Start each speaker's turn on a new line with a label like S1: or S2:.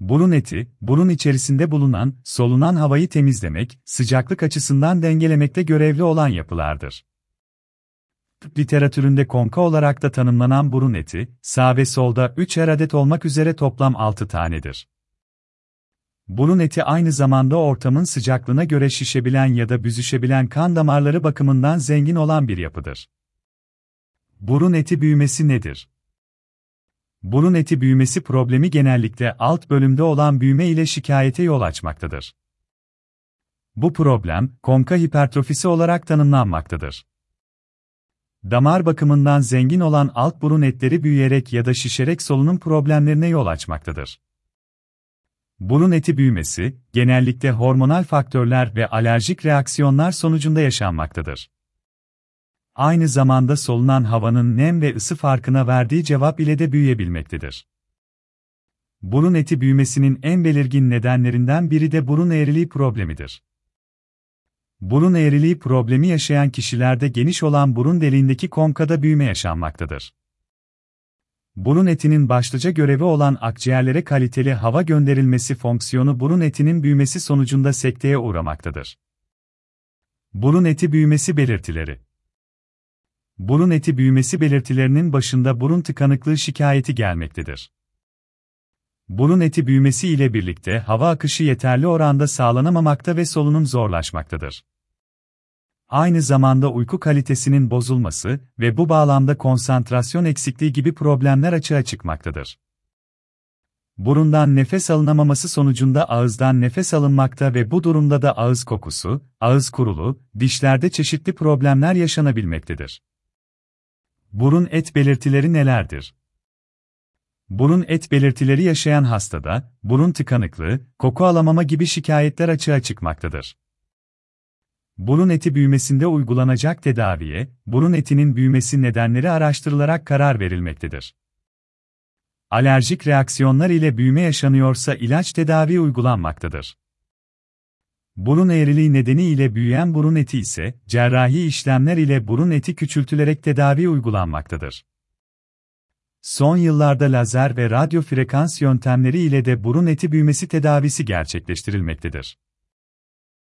S1: Burun eti, burun içerisinde bulunan, solunan havayı temizlemek, sıcaklık açısından dengelemekte görevli olan yapılardır. Tıp literatüründe konka olarak da tanımlanan burun eti, sağ ve solda 3'er adet olmak üzere toplam 6 tanedir. Burun eti aynı zamanda ortamın sıcaklığına göre şişebilen ya da büzüşebilen kan damarları bakımından zengin olan bir yapıdır. Burun eti büyümesi nedir? Burun eti büyümesi problemi genellikle alt bölümde olan büyüme ile şikayete yol açmaktadır. Bu problem, konka hipertrofisi olarak tanımlanmaktadır. Damar bakımından zengin olan alt burun etleri büyüyerek ya da şişerek solunum problemlerine yol açmaktadır. Burun eti büyümesi, genellikle hormonal faktörler ve alerjik reaksiyonlar sonucunda yaşanmaktadır. Aynı zamanda solunan havanın nem ve ısı farkına verdiği cevap ile de büyüyebilmektedir. Burun eti büyümesinin en belirgin nedenlerinden biri de burun eğriliği problemidir. Burun eğriliği problemi yaşayan kişilerde geniş olan burun deliğindeki konkada büyüme yaşanmaktadır. Burun etinin başlıca görevi olan akciğerlere kaliteli hava gönderilmesi fonksiyonu burun etinin büyümesi sonucunda sekteye uğramaktadır. Burun eti büyümesi belirtileri Burun eti büyümesi belirtilerinin başında burun tıkanıklığı şikayeti gelmektedir. Burun eti büyümesi ile birlikte hava akışı yeterli oranda sağlanamamakta ve solunum zorlaşmaktadır. Aynı zamanda uyku kalitesinin bozulması ve bu bağlamda konsantrasyon eksikliği gibi problemler açığa çıkmaktadır. Burundan nefes alınamaması sonucunda ağızdan nefes alınmakta ve bu durumda da ağız kokusu, ağız kurulu, dişlerde çeşitli problemler yaşanabilmektedir. Burun et belirtileri nelerdir? Burun et belirtileri yaşayan hastada, burun tıkanıklığı, koku alamama gibi şikayetler açığa çıkmaktadır. Burun eti büyümesinde uygulanacak tedaviye, burun etinin büyümesi nedenleri araştırılarak karar verilmektedir. Alerjik reaksiyonlar ile büyüme yaşanıyorsa ilaç tedavi uygulanmaktadır. Burun eğriliği nedeniyle büyüyen burun eti ise, cerrahi işlemler ile burun eti küçültülerek tedavi uygulanmaktadır. Son yıllarda lazer ve radyo frekans yöntemleri ile de burun eti büyümesi tedavisi gerçekleştirilmektedir.